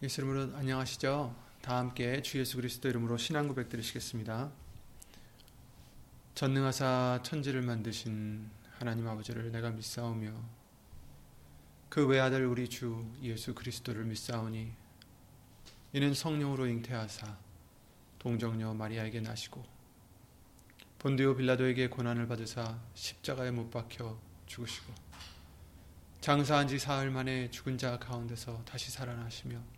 예수 이름으로 안녕하시죠? 다 함께 주 예수 그리스도 이름으로 신앙 고백 드리시겠습니다. 전능하사 천지를 만드신 하나님 아버지를 내가 믿사오며 그 외아들 우리 주 예수 그리스도를 믿사오니 이는 성령으로 잉태하사 동정녀 마리아에게 나시고 본디오 빌라도에게 고난을 받으사 십자가에 못 박혀 죽으시고 장사한 지 사흘 만에 죽은 자 가운데서 다시 살아나시며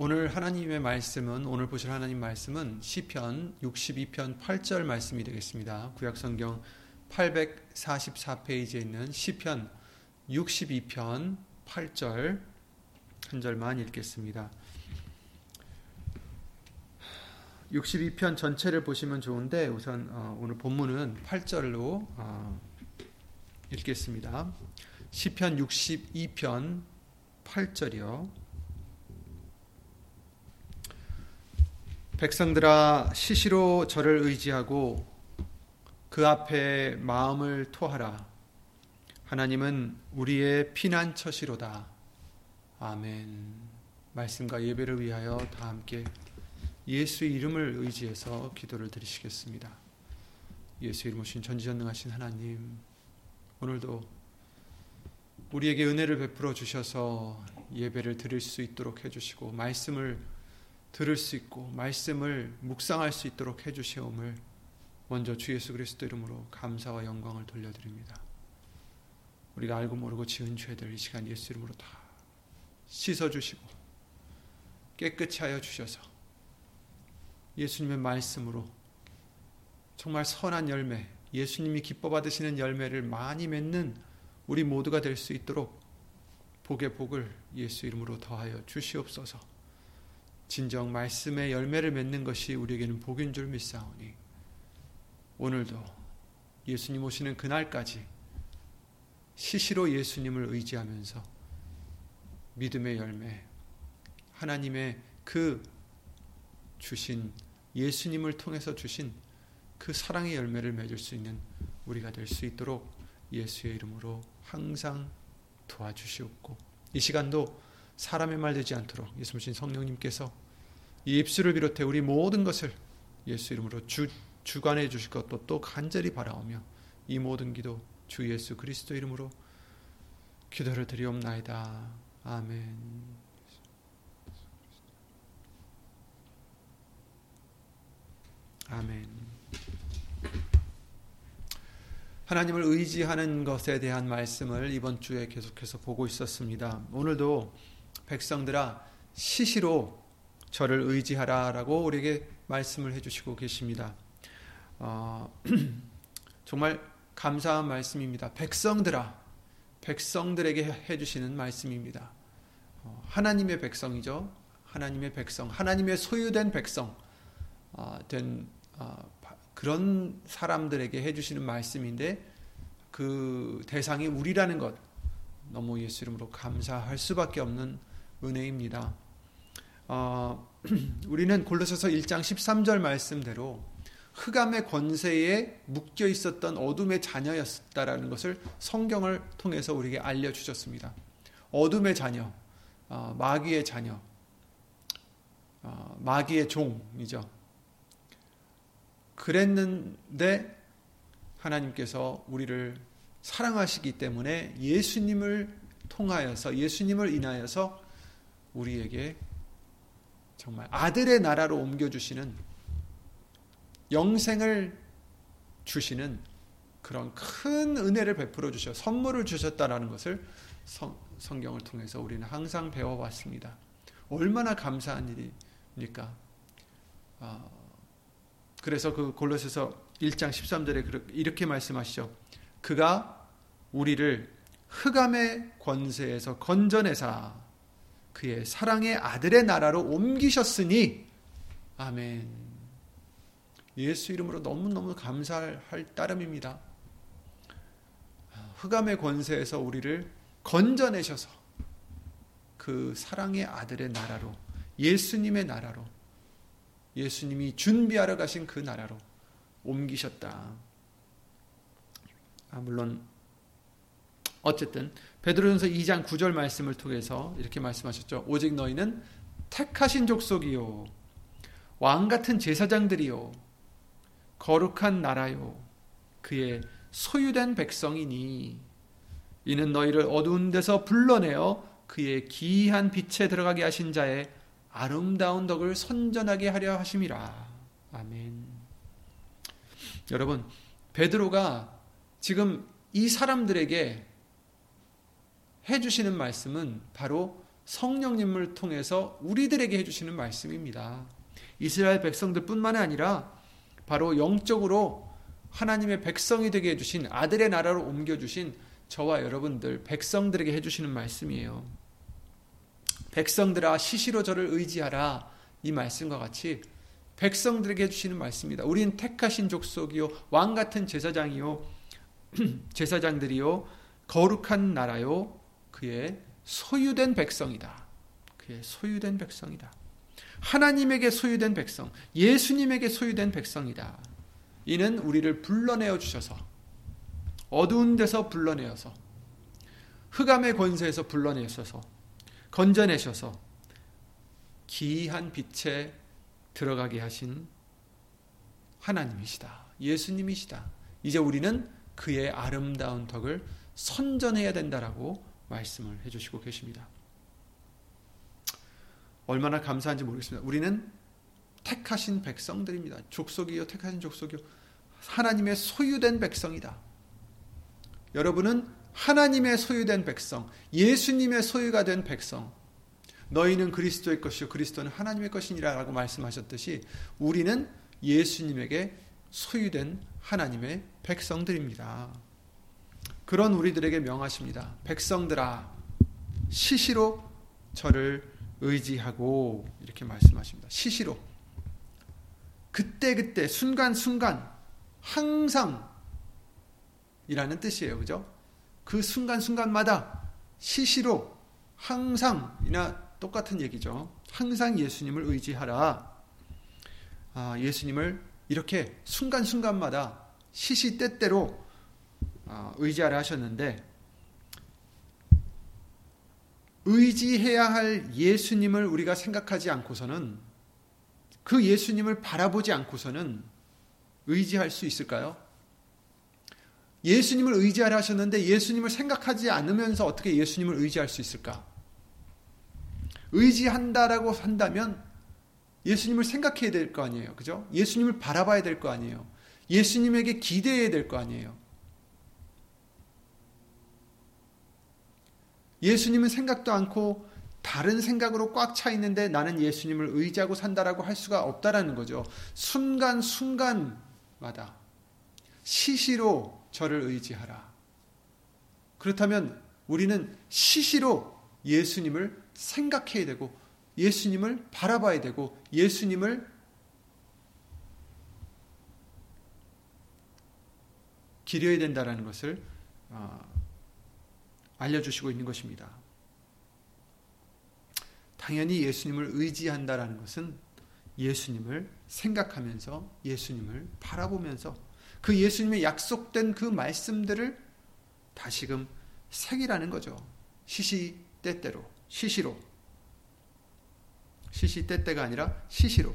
오늘 하나님의 말씀은 오늘 보실 하나님 말씀은 시편 62편 8절 말씀이 되겠습니다. 구약 성경 844페이지에 있는 시편 62편 8절 한 절만 읽겠습니다. 62편 전체를 보시면 좋은데 우선 어, 오늘 본문은 8절로 어, 읽겠습니다. 시편 62편 8절이요. 백성들아 시시로 저를 의지하고 그 앞에 마음을 토하라. 하나님은 우리의 피난처시로다. 아멘. 말씀과 예배를 위하여 다 함께 예수의 이름을 의지해서 기도를 드리시겠습니다. 예수 이름 오신 전지전능하신 하나님, 오늘도 우리에게 은혜를 베풀어 주셔서 예배를 드릴 수 있도록 해주시고 말씀을 들을 수 있고 말씀을 묵상할 수 있도록 해 주시옵을 먼저 주 예수 그리스도 이름으로 감사와 영광을 돌려드립니다. 우리가 알고 모르고 지은 죄들 이 시간 예수 이름으로 다 씻어 주시고 깨끗이 하여 주셔서 예수님의 말씀으로 정말 선한 열매, 예수님이 기뻐 받으시는 열매를 많이 맺는 우리 모두가 될 수 있도록 복의 복을 예수 이름으로 더하여 주시옵소서. 진정 말씀의 열매를 맺는 것이 우리에게는 복인 줄 믿사오니 오늘도 예수님 오시는 그날까지 시시로 예수님을 의지하면서 믿음의 열매 하나님의 그 주신 예수님을 통해서 주신 그 사랑의 열매를 맺을 수 있는 우리가 될 수 있도록 예수의 이름으로 항상 도와주시옵고 이 시간도 사람의 말 되지 않도록 예수님 성령님께서 이 입술을 비롯해 우리 모든 것을 예수 이름으로 주, 주관해 주실 것도 또 간절히 바라오며 이 모든 기도 주 예수 그리스도 이름으로 기도를 드리옵나이다. 아멘. 아멘. 하나님을 의지하는 것에 대한 말씀을 이번 주에 계속해서 보고 있었습니다. 오늘도 백성들아 시시로 저를 의지하라라고 우리에게 말씀을 해주시고 계십니다. 어, 정말 감사한 말씀입니다. 백성들아, 백성들에게 해주시는 말씀입니다. 어, 하나님의 백성이죠. 하나님의 백성, 하나님의 소유된 백성 어, 된 어, 그런 사람들에게 해주시는 말씀인데 그 대상이 우리라는 것 너무 예수 이름으로 감사할 수밖에 없는 은혜입니다. 어, 우리는 골로새서 1장 13절 말씀대로 흑암의 권세에 묶여 있었던 어둠의 자녀였다라는 것을 성경을 통해서 우리에게 알려 주셨습니다. 어둠의 자녀, 어, 마귀의 자녀, 어, 마귀의 종이죠. 그랬는데 하나님께서 우리를 사랑하시기 때문에 예수님을 통하여서 예수님을 인하여서 우리에게 정말 아들의 나라로 옮겨주시는 영생을 주시는 그런 큰 은혜를 베풀어 주셔 선물을 주셨다라는 것을 성, 성경을 통해서 우리는 항상 배워왔습니다. 얼마나 감사한 일입니까? 어, 그래서 그 골로새서 1장 13절에 이렇게 말씀하시죠. 그가 우리를 흑암의 권세에서 건져내사 그의 사랑의 아들의 나라로 옮기셨으니 아멘. 예수 이름으로 너무너무 감사할 따름입니다. 흑암의 권세에서 우리를 건져내셔서 그 사랑의 아들의 나라로 예수님의 나라로 예수님이 준비하러 가신 그 나라로 옮기셨다. 아, 물론 어쨌든 베드로전서 2장 9절 말씀을 통해서 이렇게 말씀하셨죠. 오직 너희는 택하신 족속이요 왕 같은 제사장들이요 거룩한 나라요 그의 소유된 백성이니 이는 너희를 어두운 데서 불러내어 그의 기이한 빛에 들어가게 하신 자의 아름다운 덕을 선전하게 하려 하심이라. 아멘. 여러분, 베드로가 지금 이 사람들에게 해주시는 말씀은 바로 성령님을 통해서 우리들에게 해주시는 말씀입니다. 이스라엘 백성들 뿐만 아니라 바로 영적으로 하나님의 백성이 되게 해주신 아들의 나라로 옮겨주신 저와 여러분들 백성들에게 해주시는 말씀이에요. 백성들아 시시로 저를 의지하라 이 말씀과 같이 백성들에게 해주시는 말씀입니다. 우리는 택하신 족속이요 왕 같은 제사장이요 제사장들이요 거룩한 나라요 그의 소유된 백성이다. 그의 소유된 백성이다. 하나님에게 소유된 백성, 예수님에게 소유된 백성이다. 이는 우리를 불러내어 주셔서 어두운 데서 불러내어서 흑암의 권세에서 불러내셔서 건져내셔서 기이한 빛에 들어가게 하신 하나님이시다. 예수님이시다. 이제 우리는 그의 아름다운 덕을 선전해야 된다라고 말씀을 해주시고 계십니다. 얼마나 감사한지 모르겠습니다. 우리는 택하신 백성들입니다. 족속이요, 택하신 족속이요. 하나님의 소유된 백성이다. 여러분은 하나님의 소유된 백성, 예수님의 소유가 된 백성, 너희는 그리스도의 것이요, 그리스도는 하나님의 것이니라라고 말씀하셨듯이 우리는 예수님에게 소유된 하나님의 백성들입니다. 그런 우리들에게 명하십니다. 백성들아, 시시로 저를 의지하고 이렇게 말씀하십니다. 시시로. 그때그때, 순간순간, 항상 이라는 뜻이에요. 그죠? 그 순간순간마다 시시로 항상이나 똑같은 얘기죠. 항상 예수님을 의지하라. 아, 예수님을 이렇게 순간순간마다 시시때때로 아, 의지하라 하셨는데 의지해야 할 예수님을 우리가 생각하지 않고서는 그 예수님을 바라보지 않고서는 의지할 수 있을까요? 예수님을 의지하라 하셨는데 예수님을 생각하지 않으면서 어떻게 예수님을 의지할 수 있을까? 의지한다라고 한다면 예수님을 생각해야 될 거 아니에요. 그죠? 예수님을 바라봐야 될 거 아니에요. 예수님에게 기대해야 될 거 아니에요. 예수님은 생각도 않고 다른 생각으로 꽉 차 있는데 나는 예수님을 의지하고 산다라고 할 수가 없다라는 거죠. 순간순간마다 시시로 저를 의지하라. 그렇다면 우리는 시시로 예수님을 생각해야 되고 예수님을 바라봐야 되고 예수님을 기려야 된다라는 것을 어, 알려주시고 있는 것입니다. 당연히 예수님을 의지한다라는 것은 예수님을 생각하면서 예수님을 바라보면서 그 예수님의 약속된 그 말씀들을 다시금 새기라는 거죠. 시시 때때로, 시시로. 시시 때때가 아니라 시시로.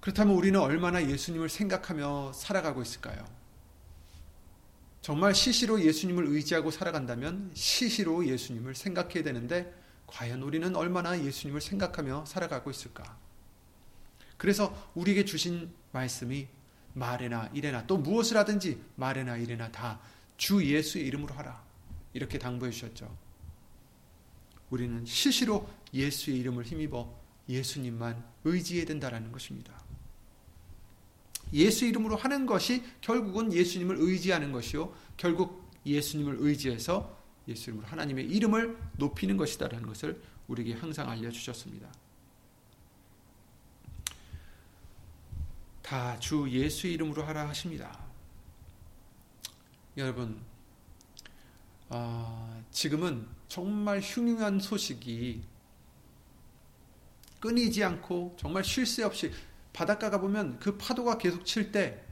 그렇다면 우리는 얼마나 예수님을 생각하며 살아가고 있을까요? 정말 시시로 예수님을 의지하고 살아간다면 시시로 예수님을 생각해야 되는데 과연 우리는 얼마나 예수님을 생각하며 살아가고 있을까? 그래서 우리에게 주신 말씀이 말에나 이래나 또 무엇을 하든지 말에나 이래나 다 주 예수의 이름으로 하라. 이렇게 당부해 주셨죠. 우리는 시시로 예수의 이름을 힘입어 예수님만 의지해야 된다라는 것입니다. 예수 이름으로 하는 것이 결국은 예수님을 의지하는 것이요. 결국 예수님을 의지해서 예수 이름으로 하나님의 이름을 높이는 것이다라는 것을 우리에게 항상 알려주셨습니다. 다 주 예수 이름으로 하라 하십니다. 여러분, 어, 지금은 정말 흉흉한 소식이 끊이지 않고 정말 쉴 새 없이 바닷가가 보면 그 파도가 계속 칠 때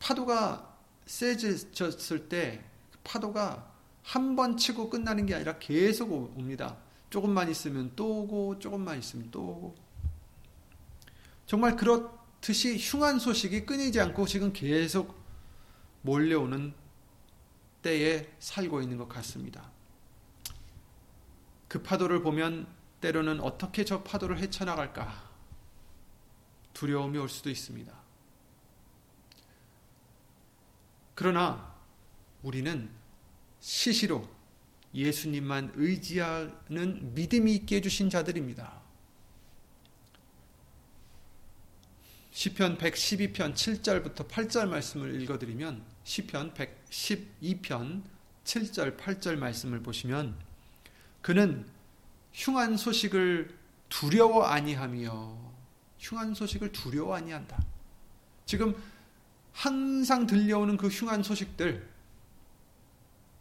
파도가 세졌을 때 파도가 한 번 치고 끝나는 게 아니라 계속 옵니다. 조금만 있으면 또 오고 조금만 있으면 또 오고 정말 그렇듯이 흉한 소식이 끊이지 않고 지금 계속 몰려오는 때에 살고 있는 것 같습니다. 그 파도를 보면 때로는 어떻게 저 파도를 헤쳐나갈까 두려움이 올 수도 있습니다. 그러나 우리는 시시로 예수님만 의지하는 믿음이 있게 해주신 자들입니다. 시편 112편 7절부터 8절 말씀을 읽어드리면 시편 112편 7절 8절 말씀을 보시면 그는 흉한 소식을 두려워 아니하며 흉한 소식을 두려워 아니한다. 지금 항상 들려오는 그 흉한 소식들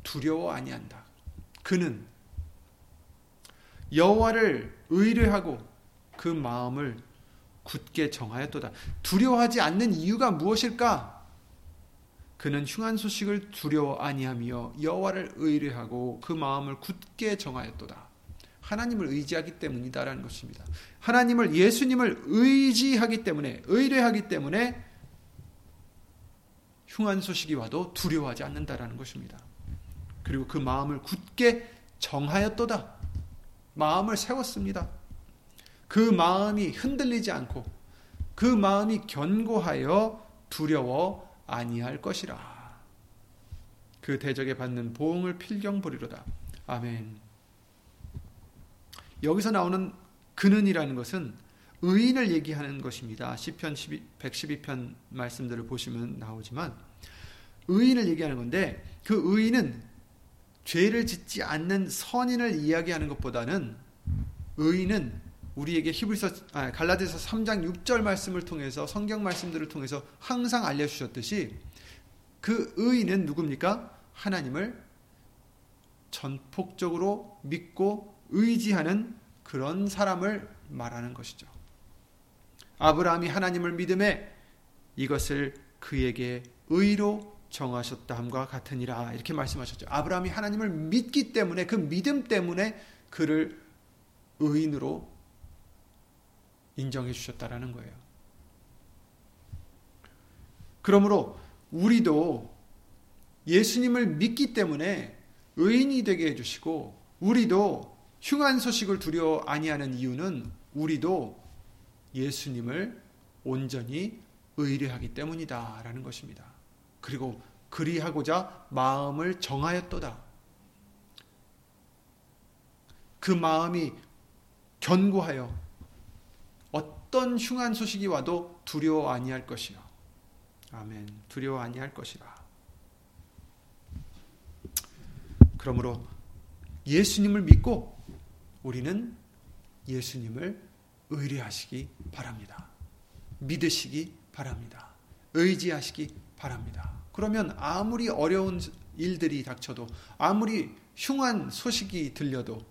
두려워 아니한다. 그는 여호와를 의뢰하고 그 마음을 굳게 정하였도다. 두려워하지 않는 이유가 무엇일까? 그는 흉한 소식을 두려워 아니하며 여호와를 의뢰하고 그 마음을 굳게 정하였도다. 하나님을 의지하기 때문이다라는 것입니다. 하나님을 예수님을 의지하기 때문에 의뢰하기 때문에 흉한 소식이 와도 두려워하지 않는다라는 것입니다. 그리고 그 마음을 굳게 정하였도다. 마음을 세웠습니다. 그 마음이 흔들리지 않고 그 마음이 견고하여 두려워 아니할 것이라. 그 대적에 받는 보응을 필경 보리로다. 아멘. 여기서 나오는 근은이라는 것은 의인을 얘기하는 것입니다. 시편 112편 말씀들을 보시면 나오지만 의인을 얘기하는 건데 그 의인은 죄를 짓지 않는 선인을 이야기하는 것보다는 의인은 우리에게 히브리서 아, 갈라디아서 3장 6절 말씀을 통해서 성경 말씀들을 통해서 항상 알려 주셨듯이 그 의인은 누굽니까? 하나님을 전폭적으로 믿고 의지하는 그런 사람을 말하는 것이죠. 아브라함이 하나님을 믿음에 이것을 그에게 의로 정하셨다 함과 같으니라 이렇게 말씀하셨죠. 아브라함이 하나님을 믿기 때문에 그 믿음 때문에 그를 의인으로 인정해 주셨다라는 거예요. 그러므로 우리도 예수님을 믿기 때문에 의인이 되게 해 주시고 우리도 흉한 소식을 두려워 아니하는 이유는 우리도 예수님을 온전히 의뢰하기 때문이다라는 것입니다. 그리고 그리하고자 마음을 정하였도다. 그 마음이 견고하여 어떤 흉한 소식이 와도 두려워 아니할 것이요. 아멘. 두려워 아니할 것이라. 그러므로 예수님을 믿고 우리는 예수님을 의뢰하시기 바랍니다. 믿으시기 바랍니다. 의지하시기 바랍니다. 그러면 아무리 어려운 일들이 닥쳐도 아무리 흉한 소식이 들려도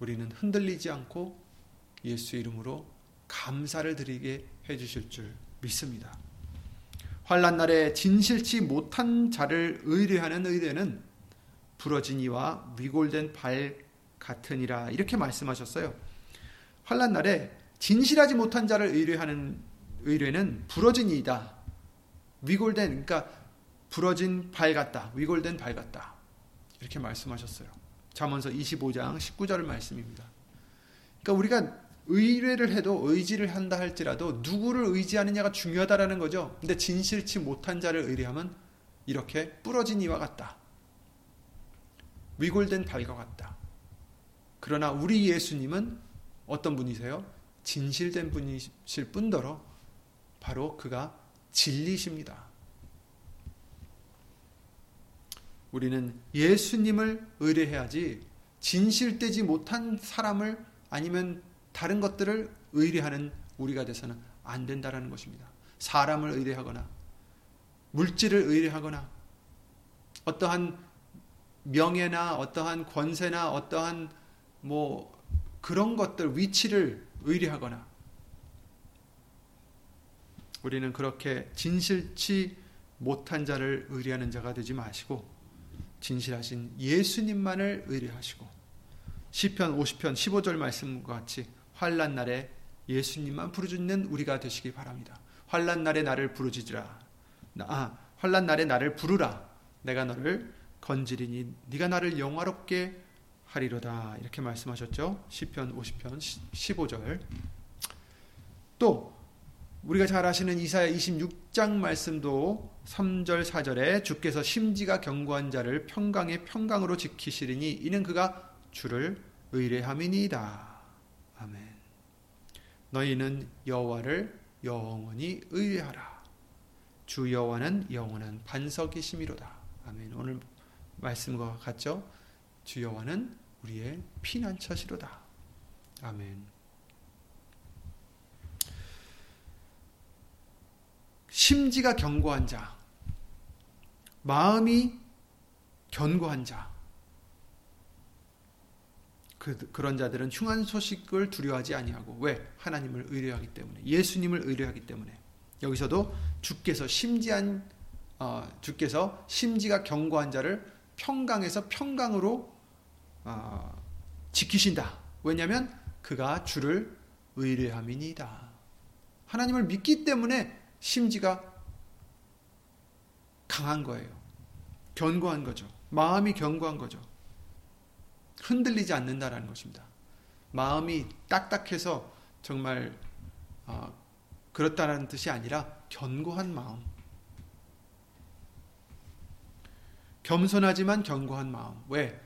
우리는 흔들리지 않고 예수 이름으로 감사를 드리게 해 주실 줄 믿습니다. 환란 날에 진실치 못한 자를 의뢰하는 의뢰는 부러진 이와 위골된 발 같으니라 이렇게 말씀하셨어요. 환란 날에 진실하지 못한 자를 의뢰하는 의뢰는 부러진 이다. 위골된 그러니까 부러진 발 같다. 위골된 발 같다. 이렇게 말씀하셨어요. 잠언서 25장 19절 말씀입니다. 그러니까 우리가 의뢰를 해도 의지를 한다 할지라도 누구를 의지하느냐가 중요하다라는 거죠. 근데 진실치 못한 자를 의뢰하면 이렇게 부러진 이와 같다. 위골된 발과 같다. 그러나 우리 예수님은 어떤 분이세요? 진실된 분이실 뿐더러 바로 그가 진리십니다. 우리는 예수님을 의뢰해야지 진실되지 못한 사람을 아니면 다른 것들을 의뢰하는 우리가 돼서는 안 된다라는 것입니다. 사람을 의뢰하거나 물질을 의뢰하거나 어떠한 명예나 어떠한 권세나 어떠한 뭐 그런 것들 위치를 의뢰하거나 우리는 그렇게 진실치 못한 자를 의뢰하는 자가 되지 마시고 진실하신 예수님만을 의뢰하시고 시편 50편 15절 말씀과 같이 환란 날에 예수님만 부르짖는 우리가 되시기 바랍니다. 환란 날에 나를 부르짖으라. 아, 환란 날에 나를 부르라. 내가 너를 건지리니 네가 나를 영화롭게 하리로다. 이렇게 말씀하셨죠. 시편 50편 15절. 또 우리가 잘 아시는 이사야 26장 말씀도 3절 4절에 주께서 심지가 견고한 자를 평강의 평강으로 지키시리니 이는 그가 주를 의뢰함이니이다. 아멘. 너희는 여호와를 영원히 의뢰하라. 주 여호와는 영원한 반석이심이로다. 아멘. 오늘 말씀과 같죠? 주 여호와는 우리의 피난처시로다. 아멘. 심지가 견고한 자, 마음이 견고한 자, 그, 그런 자들은 흉한 소식을 두려워하지 아니하고 왜 하나님을 의뢰하기 때문에 예수님을 의뢰하기 때문에 여기서도 주께서 심지한 어, 주께서 심지가 견고한 자를 평강에서 평강으로 어, 지키신다. 왜냐하면 그가 주를 의뢰함이니다. 하나님을 믿기 때문에 심지가 강한 거예요. 견고한 거죠. 마음이 견고한 거죠. 흔들리지 않는다라는 것입니다. 마음이 딱딱해서 정말 어, 그렇다는 뜻이 아니라 견고한 마음. 겸손하지만 견고한 마음. 왜?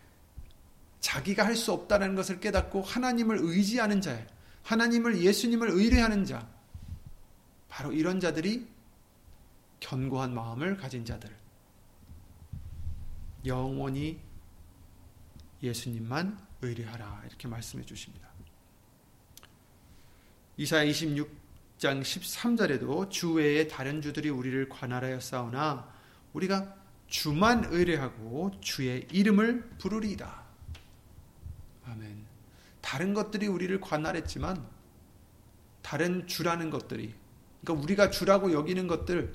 자기가 할 수 없다는 것을 깨닫고 하나님을 의지하는 자, 하나님을 예수님을 의뢰하는 자. 바로 이런 자들이 견고한 마음을 가진 자들. 영원히 예수님만 의뢰하라. 이렇게 말씀해 주십니다. 이사야 26장 13절에도 주 외에 다른 주들이 우리를 관할하여 싸우나 우리가 주만 의뢰하고 주의 이름을 부르리이다. 아멘. 다른 것들이 우리를 관할했지만 다른 주라는 것들이 그러니까 우리가 주라고 여기는 것들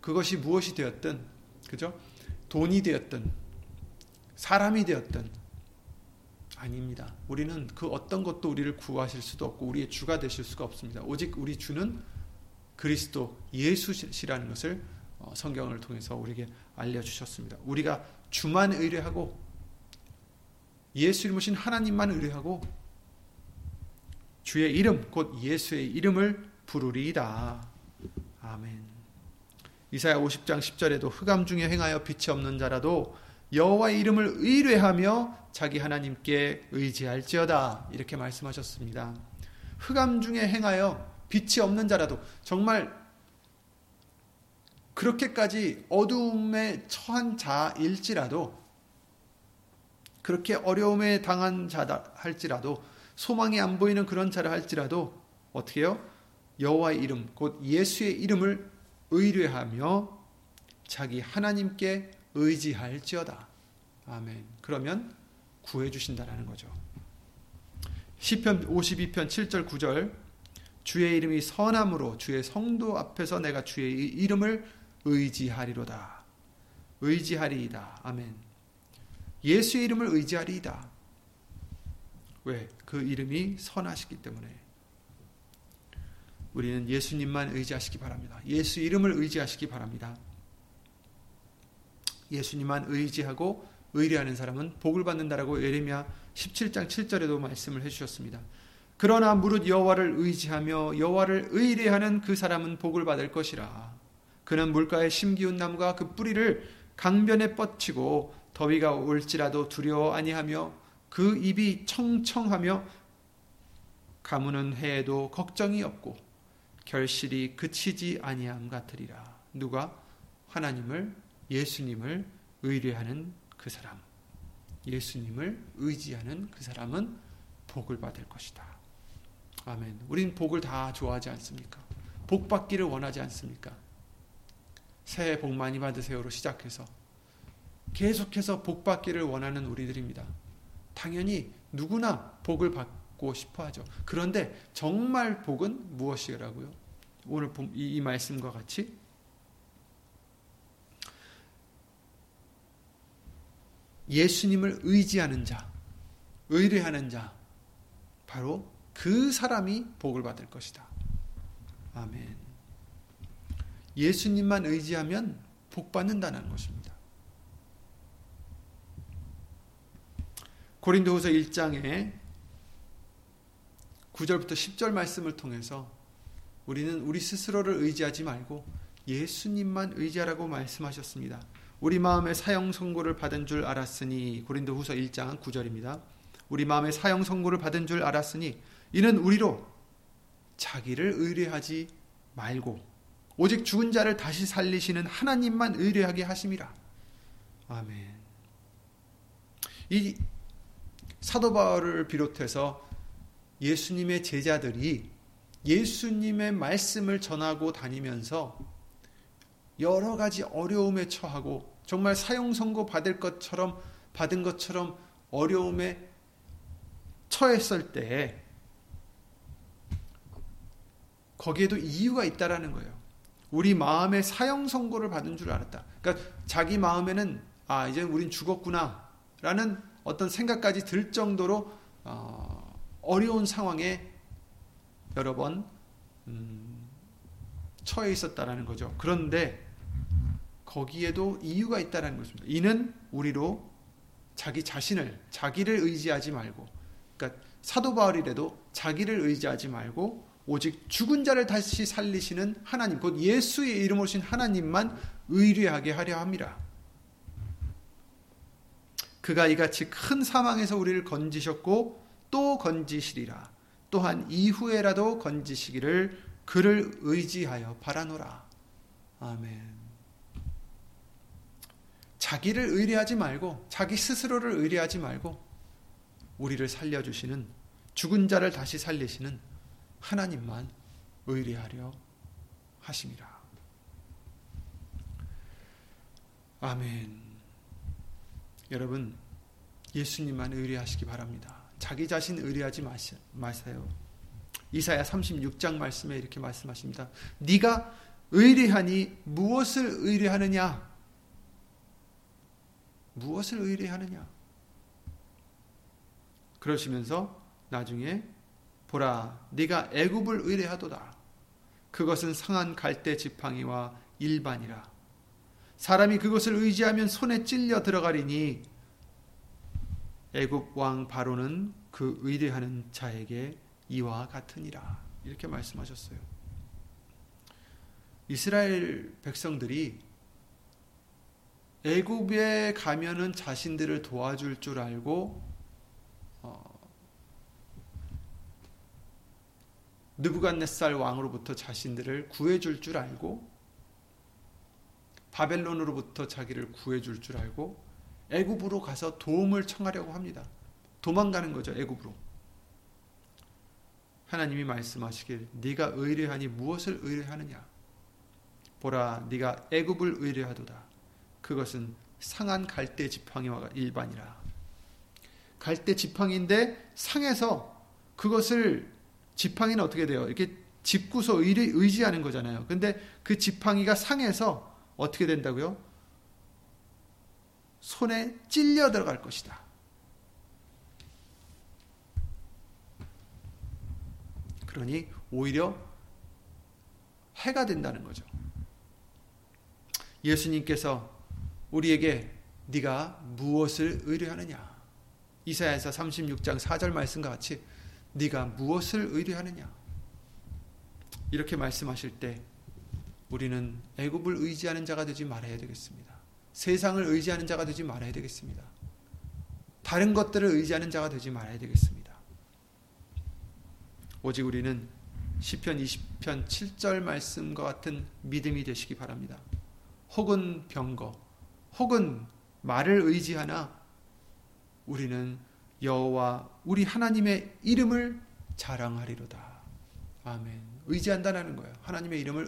그것이 무엇이 되었든 그죠? 돈이 되었든 사람이 되었든 아닙니다. 우리는 그 어떤 것도 우리를 구하실 수도 없고 우리의 주가 되실 수가 없습니다. 오직 우리 주는 그리스도 예수시라는 것을 어, 성경을 통해서 우리에게 알려주셨습니다. 우리가 주만 의뢰하고 예수님이신 하나님만 의뢰하고 주의 이름 곧 예수의 이름을 부르리이다. 아멘. 이사야 50장 10절에도 흑암 중에 행하여 빛이 없는 자라도 여호와의 이름을 의뢰하며 자기 하나님께 의지할지어다 이렇게 말씀하셨습니다. 흑암 중에 행하여 빛이 없는 자라도 정말 그렇게까지 어두움에 처한 자일지라도 그렇게 어려움에 당한 자다 할지라도 소망이 안 보이는 그런 자를 할지라도 어떻게 요 여호와의 이름 곧 예수의 이름을 의뢰하며 자기 하나님께 의지할지어다. 아멘. 그러면 구해 주신다라는 거죠. 시편 52편 7절 9절 주의 이름이 선함으로 주의 성도 앞에서 내가 주의 이름을 의지하리로다. 의지하리이다. 아멘. 예수의 이름을 의지하리이다. 왜? 그 이름이 선하시기 때문에. 우리는 예수님만 의지하시기 바랍니다. 예수 이름을 의지하시기 바랍니다. 예수님만 의지하고 의뢰하는 사람은 복을 받는다라고 예레미야 17장 7절에도 말씀을 해 주셨습니다. 그러나 무릇 여호와를 의지하며 여호와를 의뢰하는 그 사람은 복을 받을 것이라. 그는 물가에 심기운 나무가 그 뿌리를 강변에 뻗치고 더위가 올지라도 두려워 아니하며 그 입이 청청하며 가무는 해에도 걱정이 없고 결실이 그치지 아니함 같으리라. 누가 하나님을 예수님을 의뢰하는 그 사람, 예수님을 의지하는 그 사람은 복을 받을 것이다. 아멘. 우린 복을 다 좋아하지 않습니까? 복 받기를 원하지 않습니까? 새해 복 많이 받으세요로 시작해서 계속해서 복 받기를 원하는 우리들입니다. 당연히 누구나 복을 받고 싶어 하죠. 그런데 정말 복은 무엇이라고요? 오늘 이 말씀과 같이 예수님을 의지하는 자, 의뢰하는 자, 바로 그 사람이 복을 받을 것이다. 아멘. 예수님만 의지하면 복 받는다는 것입니다. 고린도후서 1장에 9절부터 10절 말씀을 통해서 우리는 우리 스스로를 의지하지 말고 예수님만 의지하라고 말씀하셨습니다. 우리 마음에 사형 선고를 받은 줄 알았으니 고린도후서 1장 9절입니다. 우리 마음에 사형 선고를 받은 줄 알았으니 이는 우리로 자기를 의뢰하지 말고 오직 죽은 자를 다시 살리시는 하나님만 의뢰하게 하심이라. 아멘. 이 사도 바울을 비롯해서 예수님의 제자들이 예수님의 말씀을 전하고 다니면서 여러 가지 어려움에 처하고 정말 사형 선고 받을 것처럼 받은 것처럼 어려움에 처했을 때 거기에도 이유가 있다라는 거예요. 우리 마음에 사형 선고를 받은 줄 알았다. 그러니까 자기 마음에는 아 이제 우린 죽었구나라는 어떤 생각까지 들 정도로 어, 어려운 상황에 여러 번 음, 처해 있었다라는 거죠. 그런데 거기에도 이유가 있다는 것입니다. 이는 우리로 자기 자신을 자기를 의지하지 말고 그러니까 사도 바울이라도 자기를 의지하지 말고 오직 죽은 자를 다시 살리시는 하나님 곧 예수의 이름으로 신 하나님만 의뢰하게 하려 합니다. 그가 이같이 큰 사망에서 우리를 건지셨고 또 건지시리라. 또한 이후에라도 건지시기를 그를 의지하여 바라노라. 아멘. 자기를 의뢰하지 말고 자기 스스로를 의뢰하지 말고 우리를 살려주시는 죽은 자를 다시 살리시는 하나님만 의뢰하려 하심이라. 아멘. 여러분 예수님만 의뢰하시기 바랍니다. 자기 자신 의뢰하지 마세요. 이사야 36장 말씀에 이렇게 말씀하십니다. 네가 의뢰하니 무엇을 의뢰하느냐? 무엇을 의뢰하느냐? 그러시면서 나중에 보라 네가 애굽을 의뢰하도다. 그것은 상한 갈대 지팡이와 일반이라. 사람이 그것을 의지하면 손에 찔려 들어가리니 애굽 왕 바로는 그 의뢰하는 자에게 이와 같으니라. 이렇게 말씀하셨어요. 이스라엘 백성들이 애굽에 가면은 자신들을 도와줄 줄 알고 느부갓네살 왕으로부터 자신들을 구해줄 줄 알고 바벨론으로부터 자기를 구해줄 줄 알고 애굽으로 가서 도움을 청하려고 합니다. 도망가는 거죠 애굽으로. 하나님이 말씀하시길 네가 의뢰하니 무엇을 의뢰하느냐 보라 네가 애굽을 의뢰하도다 그것은 상한 갈대 지팡이와 일반이라. 갈대 지팡인데 상해서 그것을 지팡이는 어떻게 돼요? 이렇게 의리, 의지하는 거잖아요. 근데 그 지팡이가 상해서 어떻게 된다고요? 손에 찔려 들어갈 것이다. 그러니 오히려 해가 된다는 거죠. 예수님께서 우리에게 네가 무엇을 의뢰하느냐? 이사야서 36장 4절 말씀과 같이 네가 무엇을 의뢰하느냐? 이렇게 말씀하실 때 우리는 애굽을 의지하는 자가 되지 말아야 되겠습니다. 세상을 의지하는 자가 되지 말아야 되겠습니다. 다른 것들을 의지하는 자가 되지 말아야 되겠습니다. 오직 우리는 시편 20편 7절 말씀과 같은 믿음이 되시기 바랍니다. 혹은 병거, 혹은 말을 의지하나 우리는 여호와 우리 하나님의 이름을 자랑하리로다. 아멘. 의지한다는 거예요. 하나님의 이름을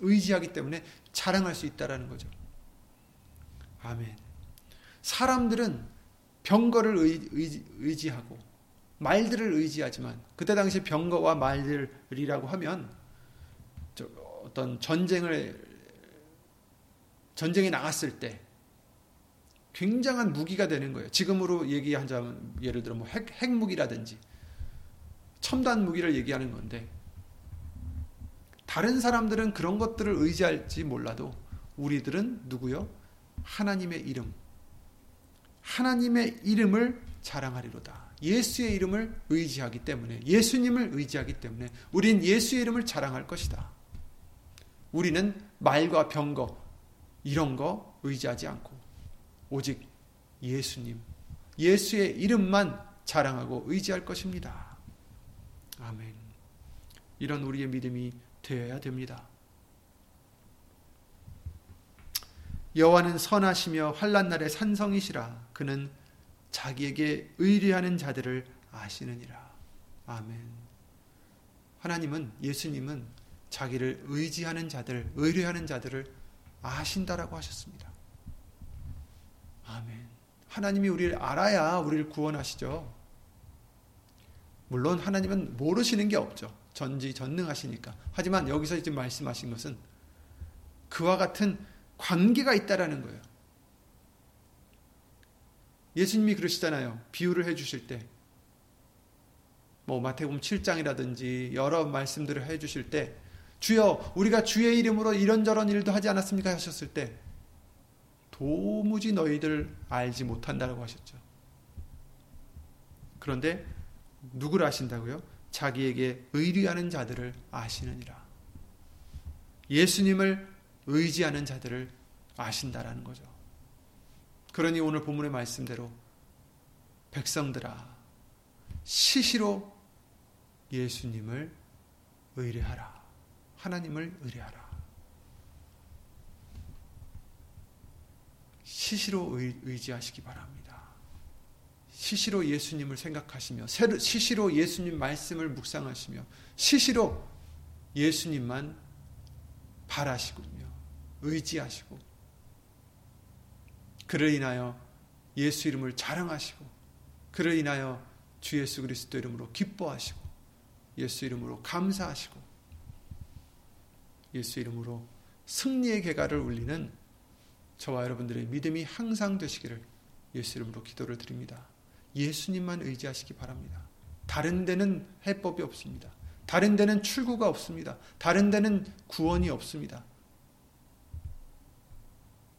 의지하기 때문에 자랑할 수 있다라는 거죠. 아멘. 사람들은 병거를 의, 지하고 말들을 의지하지만 그때 당시 병거와 말들이라고 하면 어떤 전쟁을 전쟁에 나갔을 때 굉장한 무기가 되는 거예요. 지금으로 얘기하자면 예를 들어 뭐 핵, 핵무기라든지 첨단 무기를 얘기하는 건데 다른 사람들은 그런 것들을 의지할지 몰라도 우리들은 누구요? 하나님의 이름. 하나님의 이름을 자랑하리로다. 예수의 이름을 의지하기 때문에 예수님을 의지하기 때문에 우린 예수의 이름을 자랑할 것이다. 우리는 말과 병거 이런 거 의지하지 않고 오직 예수님 예수의 이름만 자랑하고 의지할 것입니다. 아멘. 이런 우리의 믿음이 되어야 됩니다. 여호와는 선하시며 환란 날에 산성이시라 그는 자기에게 의뢰하는 자들을 아시느니라. 아멘. 하나님은 예수님은 자기를 의지하는 자들, 의뢰하는 자들을 아신다라고 하셨습니다. 아멘. 하나님이 우리를 알아야 우리를 구원하시죠. 물론 하나님은 모르시는 게 없죠. 전지 전능하시니까. 하지만 여기서 지금 말씀하신 것은 그와 같은 관계가 있다라는 거예요. 예수님이 그러시잖아요. 비유를 해 주실 때. 뭐 마태복음 7장이라든지 여러 말씀들을 해 주실 때 주여 우리가 주의 이름으로 이런저런 일도 하지 않았습니까 하셨을 때 도무지 너희들 알지 못한다고 하셨죠. 그런데 누구를 아신다고요? 자기에게 의리하는 자들을 아시느니라. 예수님을 의지하는 자들을 아신다라는 거죠. 그러니 오늘 본문의 말씀대로 백성들아 시시로 예수님을 의뢰하라. 하나님을 의뢰하라. 시시로 의지하시기 바랍니다. 시시로 예수님을 생각하시며 시시로 예수님 말씀을 묵상하시며 시시로 예수님만 바라시군요. 의지하시고 그를 인하여 예수 이름을 자랑하시고 그를 인하여 주 예수 그리스도 이름으로 기뻐하시고 예수 이름으로 감사하시고 예수 이름으로 승리의 개가를 울리는 저와 여러분들의 믿음이 항상 되시기를 예수 이름으로 기도를 드립니다. 예수님만 의지하시기 바랍니다. 다른 데는 해법이 없습니다. 다른 데는 출구가 없습니다. 다른 데는 구원이 없습니다.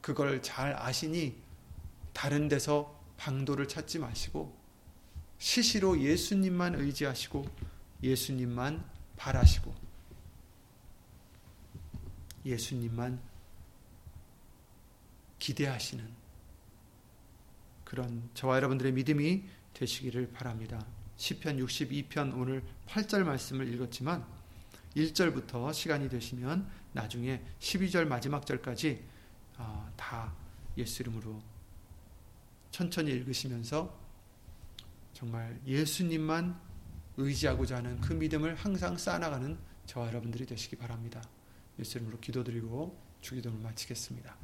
그걸 잘 아시니 다른 데서 방도를 찾지 마시고 시시로 예수님만 의지하시고 예수님만 바라시고 예수님만 기대하시는 그런 저와 여러분들의 믿음이 되시기를 바랍니다. 시편 62편 오늘 8절 말씀을 읽었지만 1절부터 시간이 되시면 나중에 12절 마지막 절까지 아, 다 예수 이름으로 천천히 읽으시면서 정말 예수님만 의지하고자 하는 그 믿음을 항상 쌓아나가는 저와 여러분들이 되시기 바랍니다. 예수 이름으로 기도드리고 주기도를 마치겠습니다.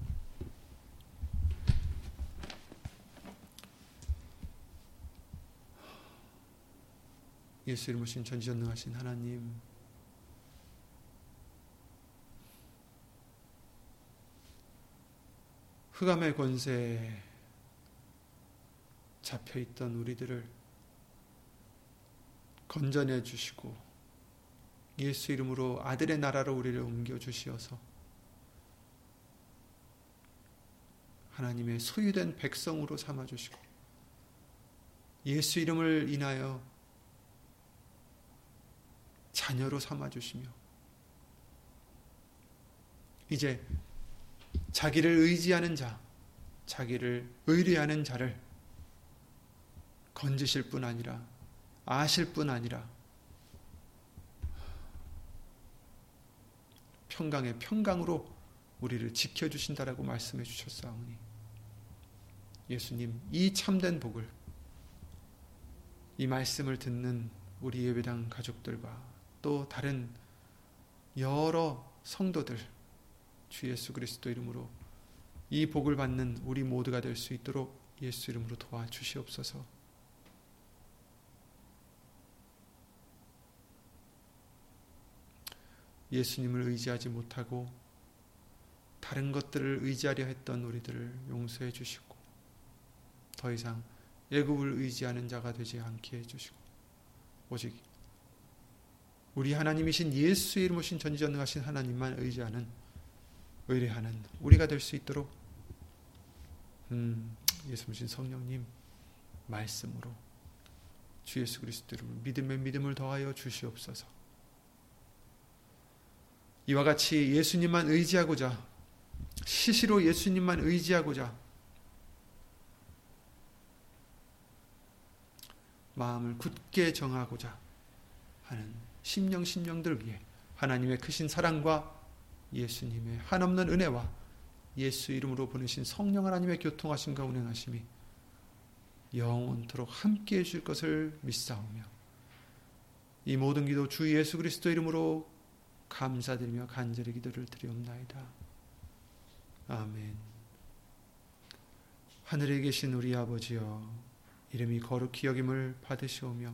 예수 이름으로 신 전지전능하신 하나님. 흑암의 권세에 잡혀있던 우리들을 건져내 주시고 예수 이름으로 아들의 나라로 우리를 옮겨 주시어서 하나님의 소유된 백성으로 삼아 주시고 예수 이름을 인하여 자녀로 삼아 주시며 이제 자기를 의지하는 자, 자기를 의뢰하는 자를 건지실 뿐 아니라 아실 뿐 아니라 평강의 평강으로 우리를 지켜주신다라고 말씀해 주셨사오니 예수님 이 참된 복을 이 말씀을 듣는 우리 예배당 가족들과 또 다른 여러 성도들 주 예수 그리스도 이름으로 이 복을 받는 우리 모두가 될 수 있도록 예수 이름으로 도와주시옵소서. 예수님을 의지하지 못하고 다른 것들을 의지하려 했던 우리들을 용서해 주시고 더 이상 애굽을 의지하는 자가 되지 않게 해 주시고 오직 우리 하나님이신 예수 이름 오신 전지전능하신 하나님만 의지하는 의뢰하는 우리가 될 수 있도록 음, 예수님 성령님 말씀으로 주 예수 그리스도 이름으로 믿음의 믿음을 더하여 주시옵소서. 이와 같이 예수님만 의지하고자 시시로 예수님만 의지하고자 마음을 굳게 정하고자 하는 심령 심령들 위해 하나님의 크신 사랑과 예수님의 한없는 은혜와 예수 이름으로 보내신 성령 하나님의 교통하심과 운행하심이 영원토록 함께 해줄 것을 믿사오며 이 모든 기도 주 예수 그리스도 이름으로 감사드리며 간절히 기도를 드리옵나이다. 아멘. 하늘에 계신 우리 아버지여 이름이 거룩히 여김을 받으시오며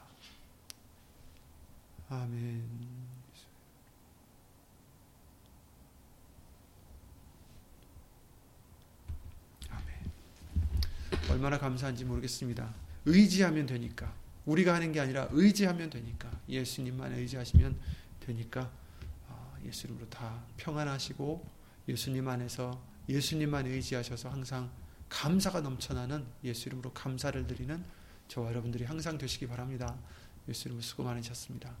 아멘. 아멘. 얼마나 감사한지 모르겠습니다. 의지하면 되니까. 우리가 하는 게 아니라 의지하면 되니까. 예수님만 의지하시면 되니까. 아, 예수님으로 다 평안하시고 예수님 안에서 예수님만 의지하셔서 항상 감사가 넘쳐나는 예수 이름으로 감사를 드리는 저와 여러분들이 항상 되시기 바랍니다. 예수 이름으로 수고 많으셨습니다.